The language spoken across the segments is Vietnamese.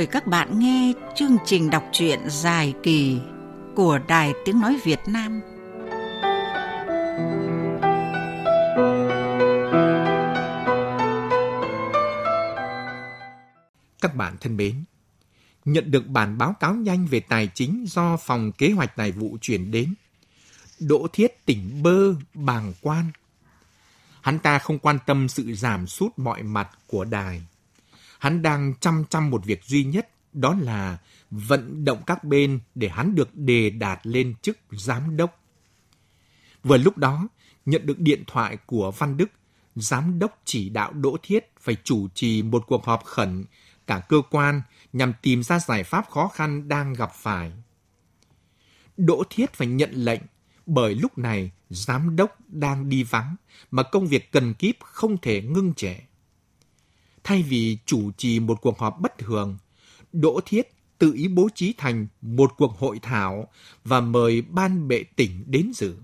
mời các bạn nghe chương trình đọc truyện dài kỳ của Đài Tiếng Nói Việt Nam. Các bạn thân mến, nhận được bản báo cáo nhanh về tài chính do Phòng Kế hoạch Tài vụ chuyển đến. Đỗ Thiết tỉnh bơ, bàng quan. Hắn ta không quan tâm sự giảm sút mọi mặt của đài hắn đang chăm chăm một việc duy nhất, đó là vận động các bên để hắn được đề đạt lên chức giám đốc. Vừa lúc đó, nhận được điện thoại của Văn Đức, giám đốc chỉ đạo Đỗ Thiết phải chủ trì một cuộc họp khẩn cả cơ quan nhằm tìm ra giải pháp khó khăn đang gặp phải. Đỗ Thiết phải nhận lệnh bởi lúc này giám đốc đang đi vắng mà công việc cần kíp không thể ngưng trệ. Thay vì chủ trì một cuộc họp bất thường, Đỗ Thiết tự ý bố trí thành một cuộc hội thảo và mời ban bệ tỉnh đến dự.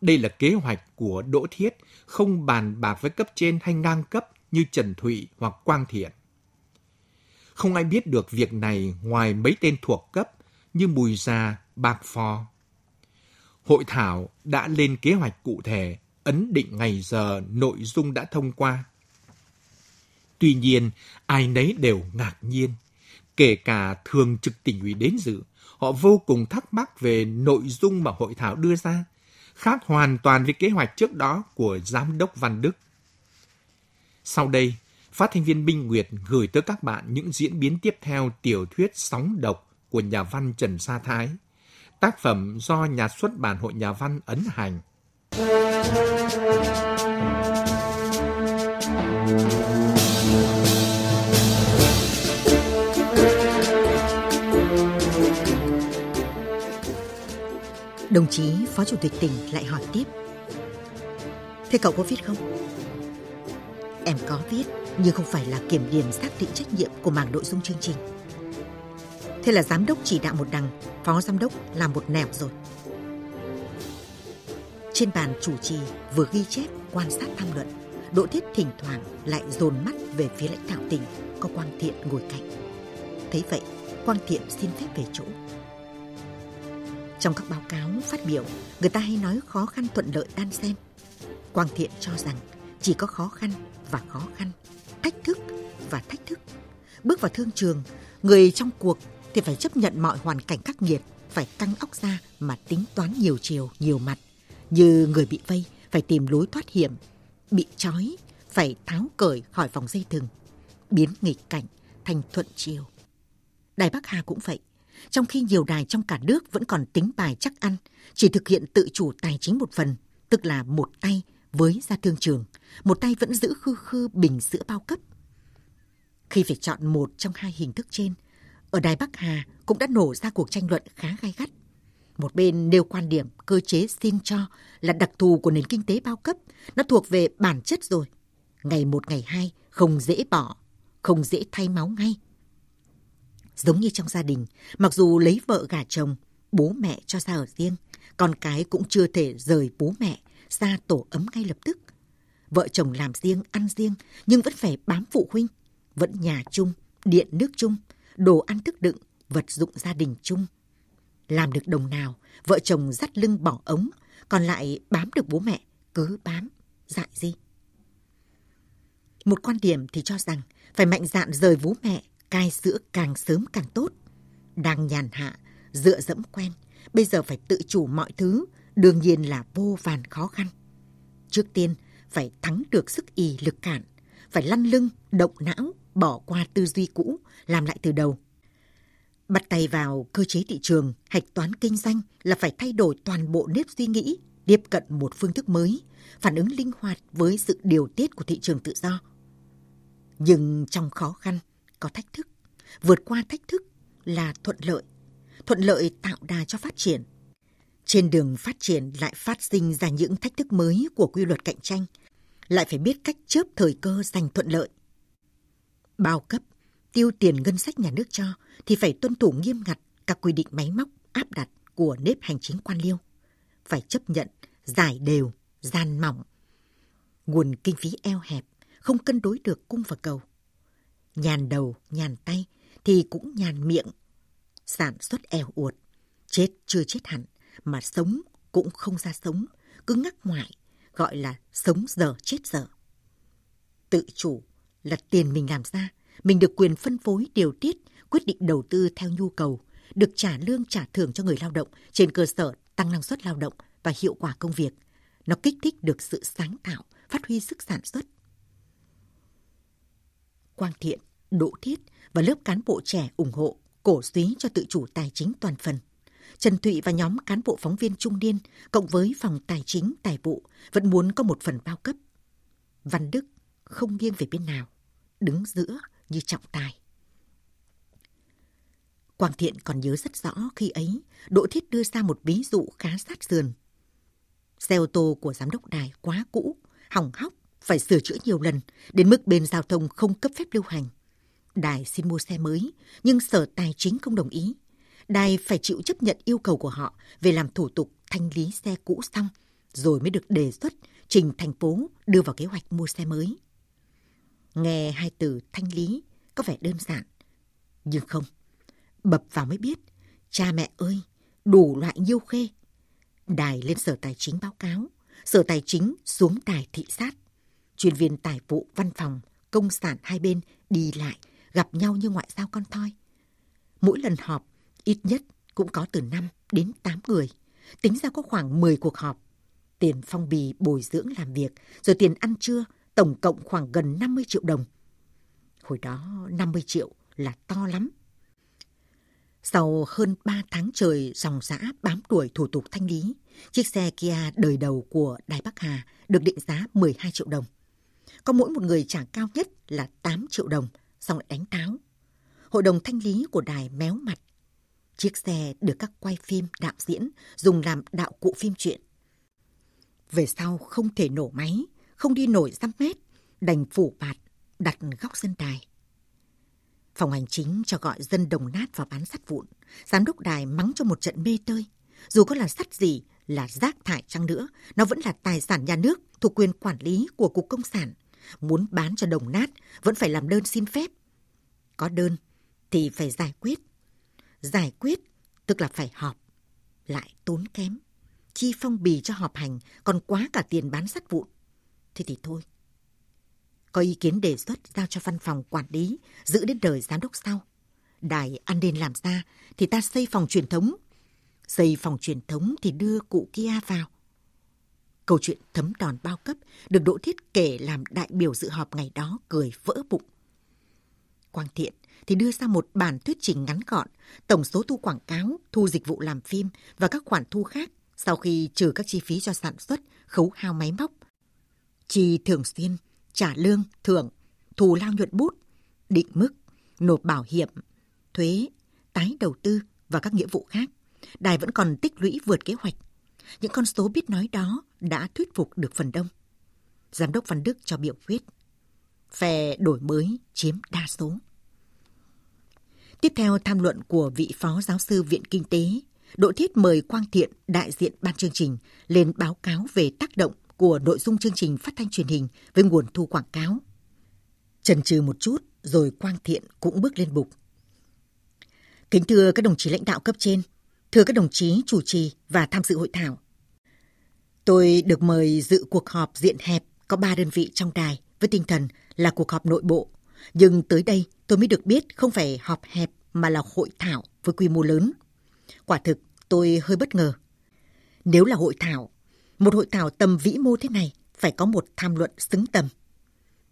Đây là kế hoạch của Đỗ Thiết, không bàn bạc với cấp trên hay ngang cấp như Trần Thụy hoặc Quang Thiện. Không ai biết được việc này ngoài mấy tên thuộc cấp như Bùi Gia, Bạc Phò. Hội thảo đã lên kế hoạch cụ thể, ấn định ngày giờ, nội dung đã thông qua. Tuy nhiên, ai nấy đều ngạc nhiên. Kể cả thường trực tỉnh ủy đến dự, họ vô cùng thắc mắc về nội dung mà hội thảo đưa ra, khác hoàn toàn với kế hoạch trước đó của Giám đốc Văn Đức. Sau đây, phát thanh viên Minh Nguyệt gửi tới các bạn những diễn biến tiếp theo tiểu thuyết Sóng Độc của nhà văn Trần Sa Thái, tác phẩm do nhà xuất bản Hội Nhà văn ấn hành. Đồng chí Phó Chủ tịch tỉnh lại hỏi tiếp. Thế cậu có viết không? Em có viết, nhưng không phải là kiểm điểm xác định trách nhiệm của mảng nội dung chương trình. Thế là giám đốc chỉ đạo một đằng, phó giám đốc làm một nẻo rồi. Trên bàn chủ trì vừa ghi chép quan sát tham luận, Đỗ Thiết thỉnh thoảng lại dồn mắt về phía lãnh đạo tỉnh có Quang Thiện ngồi cạnh. Thấy vậy, Quang Thiện xin phép về chỗ. Trong các báo cáo phát biểu, người ta hay nói khó khăn thuận lợi đan xen. Quang Thiện cho rằng chỉ có khó khăn và khó khăn, thách thức và thách thức. Bước vào thương trường, người trong cuộc thì phải chấp nhận mọi hoàn cảnh khắc nghiệt, phải căng óc ra mà tính toán nhiều chiều, nhiều mặt. Như người bị vây, phải tìm lối thoát hiểm, bị trói, phải tháo cởi khỏi vòng dây thừng, biến nghịch cảnh thành thuận chiều. Đài Bắc Hà cũng vậy. Trong khi nhiều đài trong cả nước vẫn còn tính bài chắc ăn, chỉ thực hiện tự chủ tài chính một phần, tức là một tay với ra thương trường, một tay vẫn giữ khư khư bình sữa bao cấp. Khi phải chọn một trong hai hình thức trên, ở Đài Bắc Hà cũng đã nổ ra cuộc tranh luận khá gai gắt. Một bên nêu quan điểm cơ chế xin cho là đặc thù của nền kinh tế bao cấp, nó thuộc về bản chất rồi. Ngày một ngày hai, không dễ bỏ, không dễ thay máu ngay. Giống như trong gia đình, mặc dù lấy vợ gả chồng, bố mẹ cho ra ở riêng, con cái cũng chưa thể rời bố mẹ ra tổ ấm ngay lập tức. Vợ chồng làm riêng, ăn riêng, nhưng vẫn phải bám phụ huynh, vẫn nhà chung, điện nước chung, đồ ăn thức đựng, vật dụng gia đình chung. Làm được đồng nào, vợ chồng dắt lưng bỏ ống, còn lại bám được bố mẹ, cứ bám, dại gì. Một quan điểm thì cho rằng phải mạnh dạn rời bố mẹ, cai sữa càng sớm càng tốt. Đang nhàn hạ, dựa dẫm quen, bây giờ phải tự chủ mọi thứ, đương nhiên là vô vàn khó khăn. Trước tiên, phải thắng được sức ì lực cản, phải lăn lưng, động não, bỏ qua tư duy cũ, làm lại từ đầu. Bắt tay vào cơ chế thị trường, hạch toán kinh doanh là phải thay đổi toàn bộ nếp suy nghĩ, tiếp cận một phương thức mới, phản ứng linh hoạt với sự điều tiết của thị trường tự do. Nhưng trong khó khăn, có thách thức. Vượt qua thách thức là thuận lợi. Thuận lợi tạo đà cho phát triển. Trên đường phát triển lại phát sinh ra những thách thức mới của quy luật cạnh tranh, lại phải biết cách chớp thời cơ giành thuận lợi. Bao cấp, tiêu tiền ngân sách nhà nước cho thì phải tuân thủ nghiêm ngặt các quy định máy móc áp đặt của nếp hành chính quan liêu. Phải chấp nhận giải đều, gian mỏng. Nguồn kinh phí eo hẹp, không cân đối được cung và cầu nhàn đầu, nhàn tay thì cũng nhàn miệng. Sản xuất eo uột, chết chưa chết hẳn, mà sống cũng không ra sống, cứ ngắc ngoại, gọi là sống giờ chết giờ. Tự chủ là tiền mình làm ra, mình được quyền phân phối điều tiết, quyết định đầu tư theo nhu cầu, được trả lương trả thưởng cho người lao động trên cơ sở tăng năng suất lao động và hiệu quả công việc. Nó kích thích được sự sáng tạo, phát huy sức sản xuất. Quang Thiện, Đỗ Thiết và lớp cán bộ trẻ ủng hộ, cổ suý cho tự chủ tài chính toàn phần. Trần Thụy và nhóm cán bộ phóng viên trung niên, cộng với phòng tài chính, tài vụ, vẫn muốn có một phần bao cấp. Văn Đức không nghiêng về bên nào, đứng giữa như trọng tài. Quang Thiện còn nhớ rất rõ khi ấy, Đỗ Thiết đưa ra một ví dụ khá sát sườn. Xe ô tô của giám đốc đài quá cũ, hỏng hóc, phải sửa chữa nhiều lần, đến mức bên giao thông không cấp phép lưu hành. Đài xin mua xe mới, nhưng sở tài chính không đồng ý. Đài phải chịu chấp nhận yêu cầu của họ về làm thủ tục thanh lý xe cũ xong, rồi mới được đề xuất trình thành phố đưa vào kế hoạch mua xe mới. Nghe hai từ thanh lý có vẻ đơn giản, nhưng không. Bập vào mới biết, cha mẹ ơi, đủ loại nhiêu khê. Đài lên sở tài chính báo cáo, sở tài chính xuống đài thị sát. Chuyên viên tài vụ văn phòng, công sản hai bên đi lại, gặp nhau như ngoại giao con thoi. Mỗi lần họp, ít nhất cũng có từ 5 đến 8 người. Tính ra có khoảng 10 cuộc họp. Tiền phong bì bồi dưỡng làm việc, rồi tiền ăn trưa, tổng cộng khoảng gần 50 triệu đồng. Hồi đó 50 triệu là to lắm. Sau hơn 3 tháng trời dòng giã bám đuổi thủ tục thanh lý, chiếc xe Kia đời đầu của Đài Bắc Hà được định giá 12 triệu đồng. Có mỗi một người trả cao nhất là 8 triệu đồng, xong lại đánh táo. Hội đồng thanh lý của đài méo mặt. Chiếc xe được các quay phim đạo diễn dùng làm đạo cụ phim truyện. Về sau không thể nổ máy, không đi nổi dăm mét, đành phủ bạt, đặt góc sân đài. Phòng hành chính cho gọi dân đồng nát vào bán sắt vụn. Giám đốc đài mắng cho một trận mê tơi. Dù có là sắt gì, là rác thải chăng nữa, nó vẫn là tài sản nhà nước thuộc quyền quản lý của Cục Công sản. Muốn bán cho đồng nát, vẫn phải làm đơn xin phép. Có đơn thì phải giải quyết. Giải quyết tức là phải họp. Lại tốn kém. Chi phong bì cho họp hành còn quá cả tiền bán sắt vụn. Thế thì thôi, có ý kiến đề xuất giao cho văn phòng quản lý, giữ đến đời giám đốc sau. Đài ăn nên làm ra thì ta xây phòng truyền thống. Xây phòng truyền thống thì đưa cụ Kia vào. Câu chuyện thấm đòn bao cấp được Đỗ Thiết kể làm đại biểu dự họp ngày đó cười vỡ bụng. Quang Thiện thì đưa ra một bản thuyết trình ngắn gọn, tổng số thu quảng cáo, thu dịch vụ làm phim và các khoản thu khác sau khi trừ các chi phí cho sản xuất, khấu hao máy móc. Chi thường xuyên trả lương, thưởng, thù lao nhuận bút, định mức, nộp bảo hiểm, thuế, tái đầu tư và các nghĩa vụ khác. Đài vẫn còn tích lũy vượt kế hoạch. Những con số biết nói đó đã thuyết phục được phần đông. Giám đốc Văn Đức cho biểu quyết. Phe đổi mới chiếm đa số. Tiếp theo tham luận của vị phó giáo sư Viện Kinh tế, Đỗ Thiết mời Quang Thiện, đại diện ban chương trình, lên báo cáo về tác động của nội dung chương trình phát thanh truyền hình với nguồn thu quảng cáo. Trần trừ một chút, rồi Quang Thiện cũng bước lên bục. Kính thưa các đồng chí lãnh đạo cấp trên, thưa các đồng chí chủ trì và tham dự hội thảo. Tôi được mời dự cuộc họp diện hẹp có ba đơn vị trong đài với tinh thần là cuộc họp nội bộ. Nhưng tới đây tôi mới được biết không phải họp hẹp mà là hội thảo với quy mô lớn. Quả thực tôi hơi bất ngờ. Nếu là hội thảo một hội thảo tầm vĩ mô thế này phải có một tham luận xứng tầm.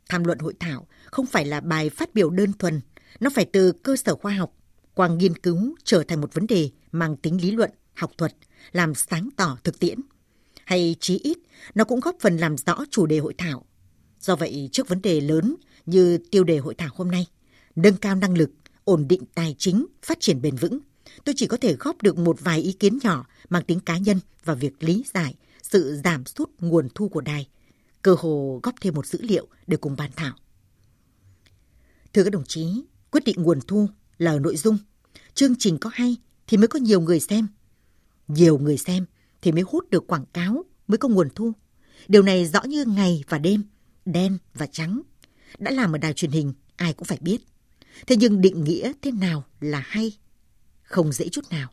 Tham luận hội thảo không phải là bài phát biểu đơn thuần, nó phải từ cơ sở khoa học qua nghiên cứu trở thành một vấn đề mang tính lý luận, học thuật, làm sáng tỏ thực tiễn. Hay chí ít, nó cũng góp phần làm rõ chủ đề hội thảo. Do vậy, trước vấn đề lớn như tiêu đề hội thảo hôm nay, nâng cao năng lực, ổn định tài chính, phát triển bền vững, tôi chỉ có thể góp được một vài ý kiến nhỏ mang tính cá nhân và việc lý giải sự giảm sút nguồn thu của đài, cơ hồ góp thêm một dữ liệu để cùng bàn thảo. Thưa các đồng chí, quyết định nguồn thu là nội dung. Chương trình có hay thì mới có nhiều người xem. Nhiều người xem thì mới hút được quảng cáo, mới có nguồn thu. Điều này rõ như ngày và đêm, đen và trắng. Đã làm ở đài truyền hình, ai cũng phải biết. Thế nhưng định nghĩa thế nào là hay? Không dễ chút nào.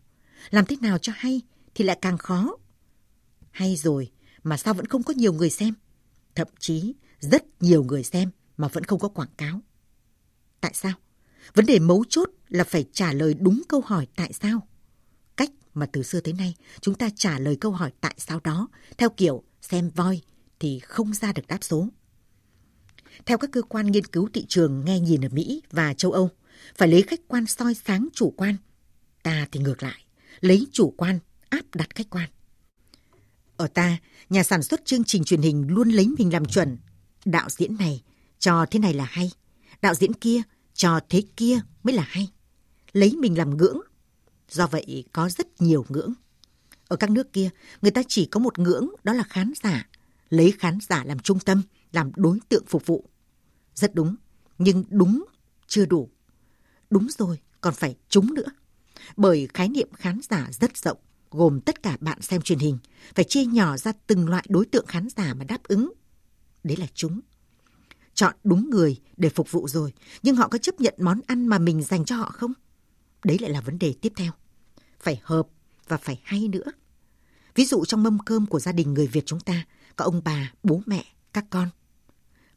Làm thế nào cho hay thì lại càng khó. Hay rồi mà sao vẫn không có nhiều người xem? Thậm chí rất nhiều người xem mà vẫn không có quảng cáo. Tại sao? Vấn đề mấu chốt là phải trả lời đúng câu hỏi tại sao. Mà từ xưa tới nay chúng ta trả lời câu hỏi tại sao đó theo kiểu xem voi thì không ra được đáp số. Theo các cơ quan nghiên cứu thị trường nghe nhìn ở Mỹ và châu Âu, phải lấy khách quan soi sáng chủ quan. Ta thì ngược lại, lấy chủ quan áp đặt khách quan. Ở ta, nhà sản xuất chương trình truyền hình luôn lấy mình làm chuẩn. Đạo diễn này cho thế này là hay, đạo diễn kia cho thế kia mới là hay. Lấy mình làm ngưỡng. Do vậy có rất nhiều ngưỡng. Ở các nước kia, người ta chỉ có một ngưỡng, đó là khán giả. Lấy khán giả làm trung tâm, làm đối tượng phục vụ. Rất đúng, nhưng đúng chưa đủ. Đúng rồi, còn phải trúng nữa. Bởi khái niệm khán giả rất rộng, gồm tất cả bạn xem truyền hình, phải chia nhỏ ra từng loại đối tượng khán giả mà đáp ứng. Đấy là chúng. Chọn đúng người để phục vụ rồi, nhưng họ có chấp nhận món ăn mà mình dành cho họ không? Đấy lại là vấn đề tiếp theo. Phải hợp và phải hay nữa. Ví dụ trong mâm cơm của gia đình người Việt chúng ta, có ông bà, bố mẹ, các con.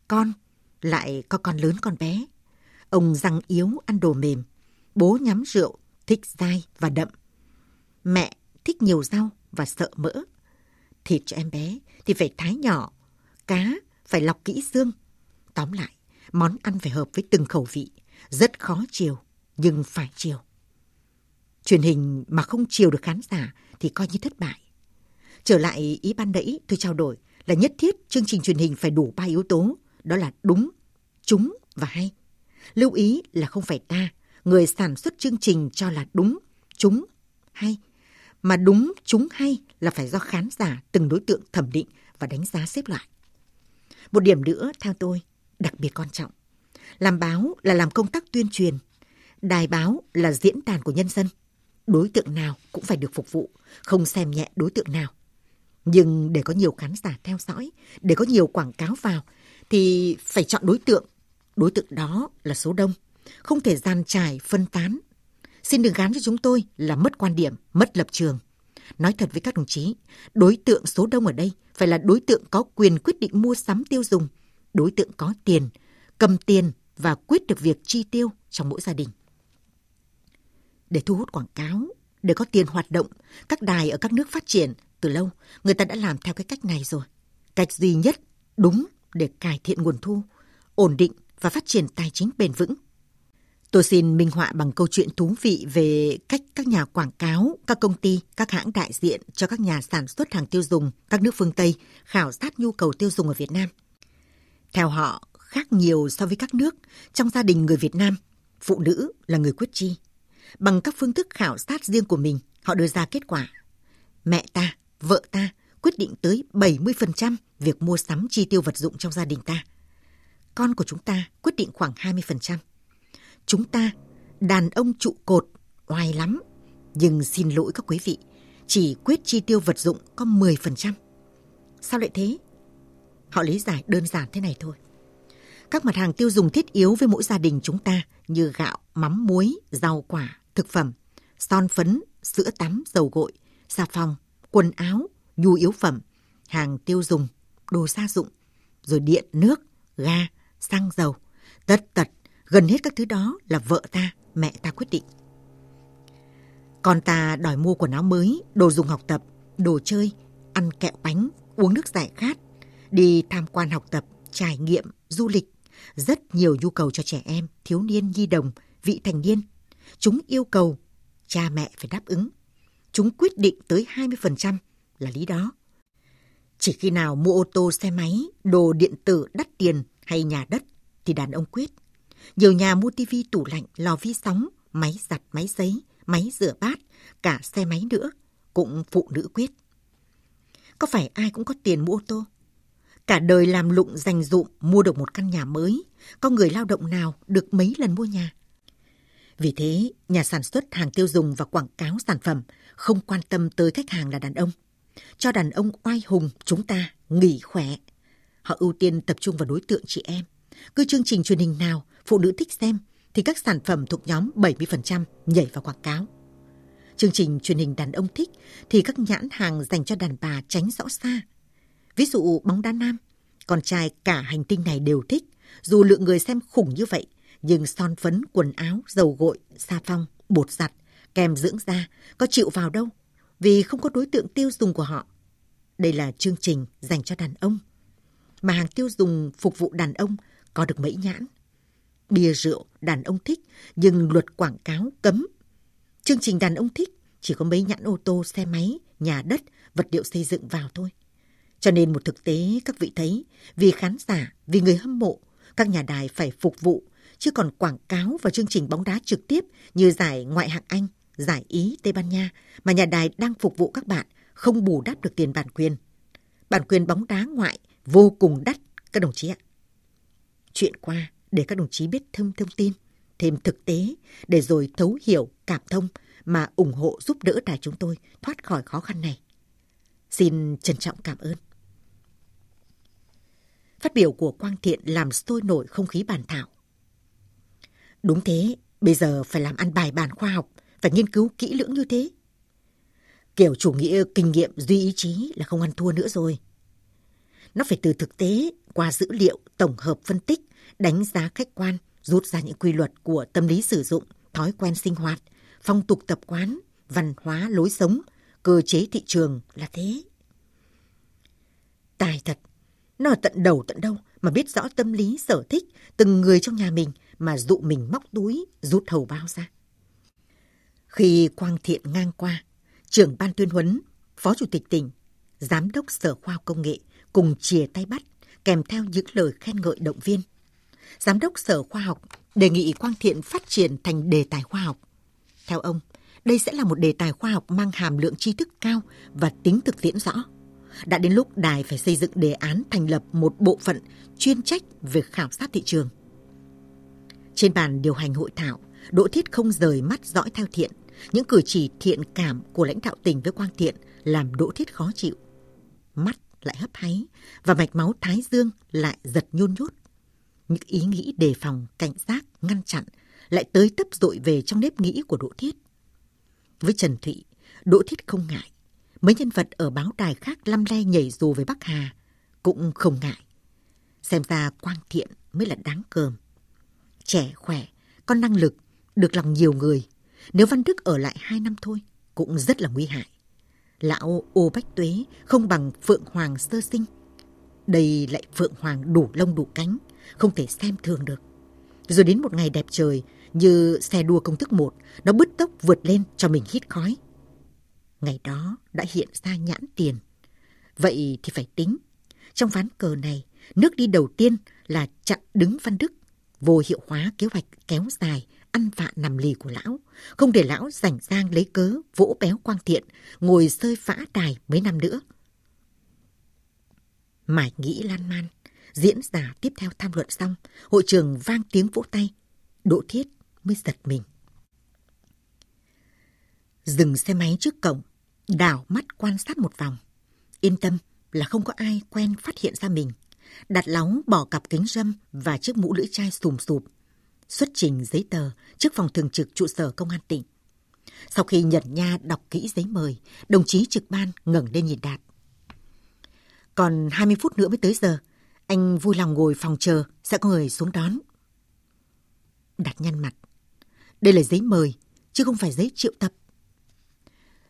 Con lại có con lớn con bé. Ông răng yếu ăn đồ mềm, bố nhắm rượu, thích dai và đậm. Mẹ thích nhiều rau và sợ mỡ. Thịt cho em bé thì phải thái nhỏ, cá phải lọc kỹ xương. Tóm lại, món ăn phải hợp với từng khẩu vị, rất khó chiều, nhưng phải chiều. Truyền hình mà không chiều được khán giả thì coi như thất bại. Trở lại ý ban nãy tôi trao đổi là nhất thiết chương trình truyền hình phải đủ ba yếu tố, đó là đúng, trúng và hay. Lưu ý là không phải ta, người sản xuất chương trình cho là đúng, trúng, hay. Mà đúng, trúng hay là phải do khán giả từng đối tượng thẩm định và đánh giá xếp loại. Một điểm nữa, theo tôi, đặc biệt quan trọng. Làm báo là làm công tác tuyên truyền. Đài báo là diễn đàn của nhân dân. Đối tượng nào cũng phải được phục vụ, không xem nhẹ đối tượng nào. Nhưng để có nhiều khán giả theo dõi, để có nhiều quảng cáo vào, thì phải chọn đối tượng. Đối tượng đó là số đông, không thể gian trải, phân tán. Xin đừng gán cho chúng tôi là mất quan điểm, mất lập trường. Nói thật với các đồng chí, đối tượng số đông ở đây phải là đối tượng có quyền quyết định mua sắm tiêu dùng, đối tượng có tiền, cầm tiền và quyết được việc chi tiêu trong mỗi gia đình. Để thu hút quảng cáo, để có tiền hoạt động, các đài ở các nước phát triển từ lâu, người ta đã làm theo cái cách này rồi. Cách duy nhất, đúng để cải thiện nguồn thu, ổn định và phát triển tài chính bền vững. Tôi xin minh họa bằng câu chuyện thú vị về cách các nhà quảng cáo, các công ty, các hãng đại diện cho các nhà sản xuất hàng tiêu dùng các nước phương Tây khảo sát nhu cầu tiêu dùng ở Việt Nam. Theo họ, khác nhiều so với các nước, trong gia đình người Việt Nam, phụ nữ là người quyết chi. Bằng các phương thức khảo sát riêng của mình, họ đưa ra kết quả. Mẹ ta, vợ ta quyết định tới 70% việc mua sắm chi tiêu vật dụng trong gia đình ta. Con của chúng ta quyết định khoảng 20%. Chúng ta, đàn ông trụ cột, oai lắm. Nhưng xin lỗi các quý vị, chỉ quyết chi tiêu vật dụng có 10%. Sao lại thế? Họ lý giải đơn giản thế này thôi. Các mặt hàng tiêu dùng thiết yếu với mỗi gia đình chúng ta như gạo, mắm muối, rau quả, thực phẩm, son phấn, sữa tắm, dầu gội, xà phòng, quần áo, nhu yếu phẩm, hàng tiêu dùng, đồ gia dụng, rồi điện, nước, ga, xăng dầu, tất tật, gần hết các thứ đó là vợ ta, mẹ ta quyết định. Con ta đòi mua quần áo mới, đồ dùng học tập, đồ chơi, ăn kẹo bánh, uống nước giải khát, đi tham quan học tập, trải nghiệm, du lịch, rất nhiều nhu cầu cho trẻ em, thiếu niên, nhi đồng, vị thành niên. Chúng yêu cầu cha mẹ phải đáp ứng. Chúng quyết định tới 20% là lý đó. Chỉ khi nào mua ô tô, xe máy, đồ điện tử đắt tiền hay nhà đất thì đàn ông quyết. Nhiều nhà mua tivi, tủ lạnh, lò vi sóng, máy giặt, máy giấy, máy rửa bát, cả xe máy nữa, cũng phụ nữ quyết. Có phải ai cũng có tiền mua ô tô? Cả đời làm lụng dành dụm mua được một căn nhà mới, có người lao động nào được mấy lần mua nhà? Vì thế, nhà sản xuất hàng tiêu dùng và quảng cáo sản phẩm không quan tâm tới khách hàng là đàn ông. Cho đàn ông oai hùng chúng ta nghỉ khỏe. Họ ưu tiên tập trung vào đối tượng chị em. Cứ chương trình truyền hình nào phụ nữ thích xem thì các sản phẩm thuộc nhóm 70% nhảy vào quảng cáo. Chương trình truyền hình đàn ông thích thì các nhãn hàng dành cho đàn bà tránh rõ xa. Ví dụ bóng đá nam, con trai cả hành tinh này đều thích, dù lượng người xem khủng như vậy, nhưng son phấn, quần áo, dầu gội, xà phong, bột giặt, kèm dưỡng da có chịu vào đâu, vì không có đối tượng tiêu dùng của họ. Đây là chương trình dành cho đàn ông. Mà hàng tiêu dùng phục vụ đàn ông có được mấy nhãn. Bia rượu đàn ông thích, nhưng luật quảng cáo cấm. Chương trình đàn ông thích chỉ có mấy nhãn ô tô, xe máy, nhà đất, vật liệu xây dựng vào thôi. Cho nên một thực tế các vị thấy, vì khán giả, vì người hâm mộ, các nhà đài phải phục vụ, chứ còn quảng cáo và chương trình bóng đá trực tiếp như giải ngoại hạng Anh, giải Ý, Tây Ban Nha mà nhà đài đang phục vụ các bạn không bù đắp được tiền bản quyền. Bản quyền bóng đá ngoại vô cùng đắt, các đồng chí ạ. Chuyện qua để các đồng chí biết thêm thông tin, thêm thực tế để rồi thấu hiểu, cảm thông mà ủng hộ giúp đỡ đài chúng tôi thoát khỏi khó khăn này. Xin trân trọng cảm ơn. Phát biểu của Quang Thiện làm sôi nổi không khí bàn thảo. Đúng thế, bây giờ phải làm ăn bài bản khoa học, phải nghiên cứu kỹ lưỡng như thế. Kiểu chủ nghĩa kinh nghiệm duy ý chí là không ăn thua nữa rồi. Nó phải từ thực tế, qua dữ liệu, tổng hợp phân tích, đánh giá khách quan, rút ra những quy luật của tâm lý sử dụng, thói quen sinh hoạt, phong tục tập quán, văn hóa lối sống, cơ chế thị trường là thế. Tài thật, nó ở tận đầu tận đâu mà biết rõ tâm lý sở thích từng người trong nhà mình mà dụ mình móc túi, rút hầu bao ra. Khi Quang Thiện ngang qua, trưởng ban tuyên huấn, phó chủ tịch tỉnh, giám đốc sở khoa học công nghệ cùng chìa tay bắt kèm theo những lời khen ngợi động viên. Giám đốc sở khoa học đề nghị Quang Thiện phát triển thành đề tài khoa học. Theo ông, đây sẽ là một đề tài khoa học mang hàm lượng tri thức cao và tính thực tiễn rõ. Đã đến lúc đài phải xây dựng đề án thành lập một bộ phận chuyên trách về khảo sát thị trường. Trên bàn điều hành hội thảo, Đỗ Thiết không rời mắt dõi theo Thiện. Những cử chỉ thiện cảm của lãnh đạo tỉnh với Quang Thiện làm Đỗ Thiết khó chịu. Mắt lại hấp háy và mạch máu thái dương lại giật nhôn nhút. Những ý nghĩ đề phòng, cảnh giác, ngăn chặn lại tới tấp dội về trong nếp nghĩ của Đỗ Thiết. Với Trần Thụy, Đỗ Thiết không ngại. Mấy nhân vật ở báo đài khác lăm le nhảy dù với Bắc Hà cũng không ngại. Xem ra Quang Thiện mới là đáng cơm. Trẻ khỏe, có năng lực, được lòng nhiều người. Nếu Văn Đức ở lại hai năm thôi, cũng rất là nguy hại. Lão ô bách tuế không bằng Phượng Hoàng sơ sinh. Đây lại Phượng Hoàng đủ lông đủ cánh, không thể xem thường được. Rồi đến một ngày đẹp trời, như xe đua công thức một, nó bứt tốc vượt lên cho mình hít khói. Ngày đó đã hiện ra nhãn tiền. Vậy thì phải tính. Trong ván cờ này, nước đi đầu tiên là chặn đứng Văn Đức, vô hiệu hóa kế hoạch kéo dài, ăn vạ nằm lì của lão, không để lão rảnh rang lấy cớ vỗ béo quang thiện, ngồi sơi phã đài mấy năm nữa. Mải nghĩ lan man, diễn giả tiếp theo tham luận xong, hội trường vang tiếng vỗ tay, Đỗ Thiết mới giật mình. Dừng xe máy trước cổng, đảo mắt quan sát một vòng. Yên tâm là không có ai quen phát hiện ra mình. Đặt lóng bỏ cặp kính râm và chiếc mũ lưỡi chai sùm sụp. Xuất trình giấy tờ trước phòng thường trực trụ sở công an tỉnh. Sau khi nhận nha đọc kỹ giấy mời, đồng chí trực ban ngẩng lên nhìn Đạt. Còn 20 phút nữa mới tới giờ, anh vui lòng ngồi phòng chờ, sẽ có người xuống đón. Đạt nhăn mặt. Đây là giấy mời, chứ không phải giấy triệu tập.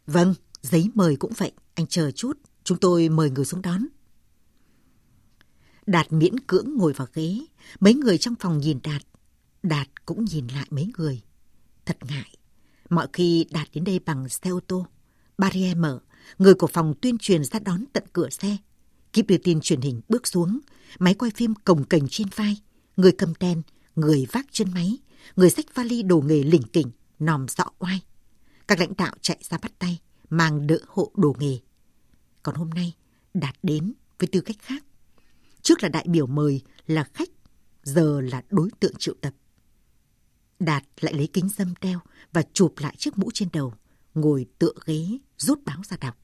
Vâng, giấy mời cũng vậy, anh chờ chút, chúng tôi mời người xuống đón. Đạt miễn cưỡng ngồi vào ghế, mấy người trong phòng nhìn Đạt. Đạt cũng nhìn lại mấy người. Thật ngại, mọi khi Đạt đến đây bằng xe ô tô. Barrier mở, người của phòng tuyên truyền ra đón tận cửa xe. Kíp đưa tin truyền hình bước xuống, máy quay phim cồng cành trên vai, người cầm đen, người vác chân máy, người xách vali đồ nghề lỉnh kỉnh, nòm dọ oai. Các lãnh đạo chạy ra bắt tay, mang đỡ hộ đồ nghề. Còn hôm nay, Đạt đến với tư cách khác. Trước là đại biểu mời, là khách, giờ là đối tượng triệu tập. Đạt lại lấy kính dâm đeo và chụp lại chiếc mũ trên đầu, ngồi tựa ghế, rút báo ra đọc.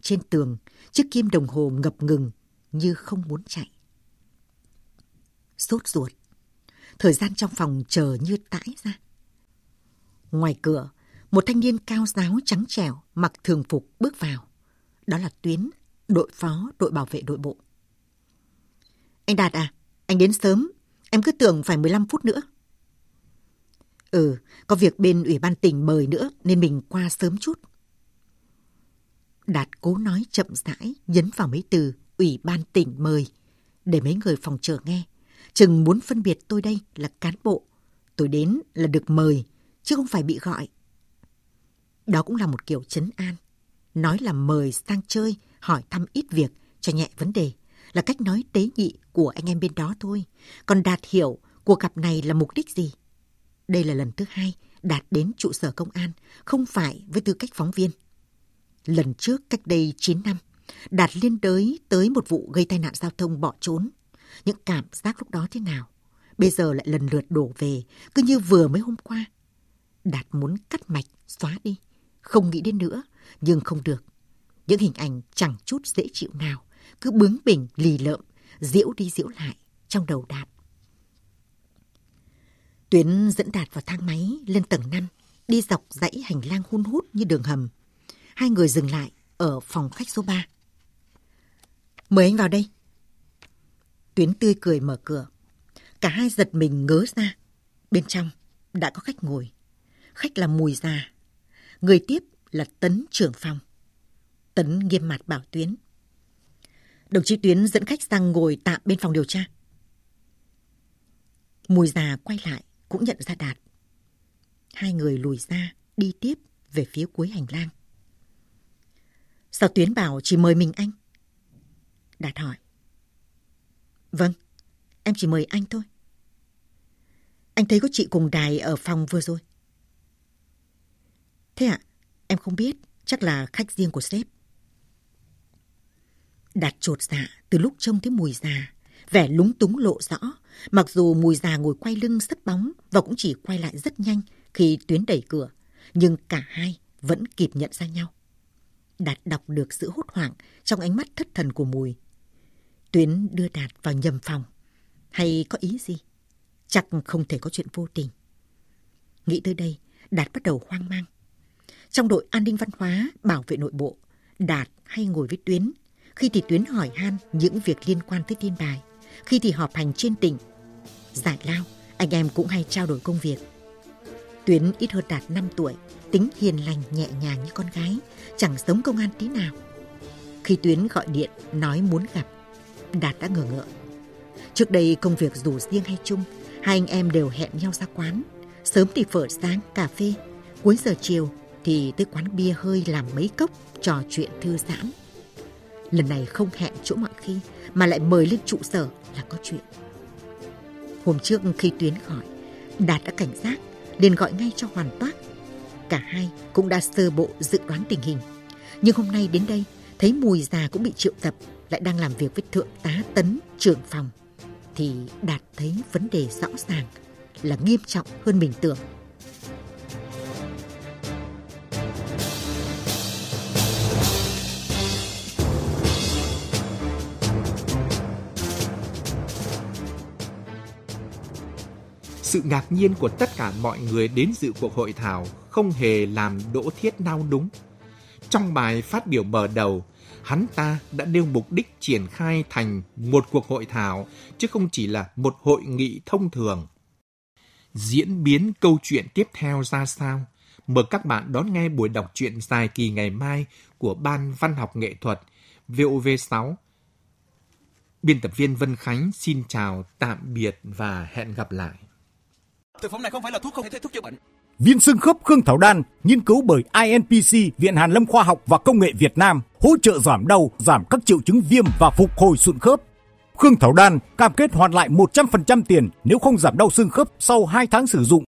Trên tường, chiếc kim đồng hồ ngập ngừng như không muốn chạy. Sốt ruột. thời gian trong phòng chờ như tãi ra. Ngoài cửa, một thanh niên cao giáo trắng trẻo mặc thường phục bước vào. Đó là Tuyến, đội phó đội bảo vệ đội bộ. Anh Đạt à, anh đến sớm, em cứ tưởng phải 15 phút nữa. Ừ, có việc bên Ủy ban tỉnh mời nữa nên mình qua sớm chút. Đạt cố nói chậm rãi, nhấn vào mấy từ Ủy ban tỉnh mời để mấy người phòng chờ nghe. Chừng muốn phân biệt tôi đây là cán bộ. Tôi đến là được mời, chứ không phải bị gọi. Đó cũng là một kiểu chấn an. Nói là mời sang chơi, hỏi thăm ít việc, cho nhẹ vấn đề. Là cách nói tế nhị của anh em bên đó thôi. Còn Đạt hiểu cuộc gặp này là mục đích gì. Đây là lần thứ hai Đạt đến trụ sở công an, không phải với tư cách phóng viên. Lần trước cách đây 9 năm, Đạt liên đới tới một vụ gây tai nạn giao thông bỏ trốn. Những cảm giác lúc đó thế nào? Bây giờ lại lần lượt đổ về, cứ như vừa mới hôm qua. Đạt muốn cắt mạch, xóa đi. Không nghĩ đến nữa, nhưng không được. Những hình ảnh chẳng chút dễ chịu nào, cứ bướng bỉnh, lì lợm, diễu đi diễu lại trong đầu Đạt. Tuyến dẫn Đạt vào thang máy lên tầng 5, đi dọc dãy hành lang hun hút như đường hầm. Hai người dừng lại ở phòng khách số 3. Mời anh vào đây. Tuyến tươi cười mở cửa. Cả hai giật mình ngớ ra. Bên trong đã có khách ngồi. Khách là Mùi già. Người tiếp là Tấn trưởng phòng. Tấn nghiêm mặt bảo Tuyến. Đồng chí Tuyến dẫn khách sang ngồi tạm bên phòng điều tra. Mùi già quay lại, cũng nhận ra Đạt. Hai người lùi ra, đi tiếp về phía cuối hành lang. Sao Tuyến bảo chỉ mời mình anh? Đạt hỏi. Vâng, em chỉ mời anh thôi. Anh thấy có chị cùng đài ở phòng vừa rồi. Thế ạ, em không biết, chắc là khách riêng của sếp. Đạt trột dạ từ lúc trông thấy mùi già, vẻ lúng túng lộ rõ, mặc dù mùi già ngồi quay lưng sấp bóng và cũng chỉ quay lại rất nhanh khi tuyến đẩy cửa, nhưng cả hai vẫn kịp nhận ra nhau. Đạt đọc được sự hốt hoảng trong ánh mắt thất thần của mùi. Tuyến đưa Đạt vào nhầm phòng. Hay có ý gì? Chắc không thể có chuyện vô tình. Nghĩ tới đây, Đạt bắt đầu hoang mang. Trong đội an ninh văn hóa, bảo vệ nội bộ, Đạt hay ngồi với Tuyến. Khi thì Tuyến hỏi han những việc liên quan tới thiên bài. Khi thì họp hành trên tỉnh. Giải lao, anh em cũng hay trao đổi công việc. Tuyến ít hơn Đạt 5 tuổi, tính hiền lành nhẹ nhàng như con gái, chẳng giống công an tí nào. Khi Tuyến gọi điện nói muốn gặp, Đạt đã ngờ ngợ. Trước đây công việc dù riêng hay chung, hai anh em đều hẹn nhau ra quán. Sớm thì phở sáng, cà phê, cuối giờ chiều thì tới quán bia hơi làm mấy cốc, trò chuyện thư giãn. Lần này không hẹn chỗ mọi khi, mà lại mời lên trụ sở là có chuyện. Hôm trước khi Tuyến gọi, Đạt đã cảnh giác, liền gọi ngay cho Hoàn Toát. Cả hai cũng đã sơ bộ dự đoán tình hình. Nhưng hôm nay đến đây, thấy mùi già cũng bị triệu tập, lại đang làm việc với Thượng tá Tấn, trưởng phòng. Thì Đạt thấy vấn đề rõ ràng là nghiêm trọng hơn mình tưởng. Sự ngạc nhiên của tất cả mọi người đến dự cuộc hội thảo không hề làm Đỗ Thiết nao đúng. Trong bài phát biểu mở đầu, hắn ta đã nêu mục đích triển khai thành một cuộc hội thảo, chứ không chỉ là một hội nghị thông thường. Diễn biến câu chuyện tiếp theo ra sao? Mời các bạn đón nghe buổi đọc truyện dài kỳ ngày mai của Ban Văn học Nghệ thuật VOV6. Biên tập viên Vân Khánh xin chào, tạm biệt và hẹn gặp lại. Thực phẩm này không phải là thuốc không thể thuốc chữa bệnh. Viên xương khớp Khương Thảo Đan, nghiên cứu bởi INPC, Viện Hàn Lâm Khoa học và Công nghệ Việt Nam, hỗ trợ giảm đau, giảm các triệu chứng viêm và phục hồi sụn khớp. Khương Thảo Đan cam kết hoàn lại 100% tiền nếu không giảm đau xương khớp sau 2 tháng sử dụng